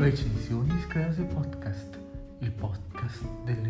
Recensioni Sclerosi Podcast, il podcast delle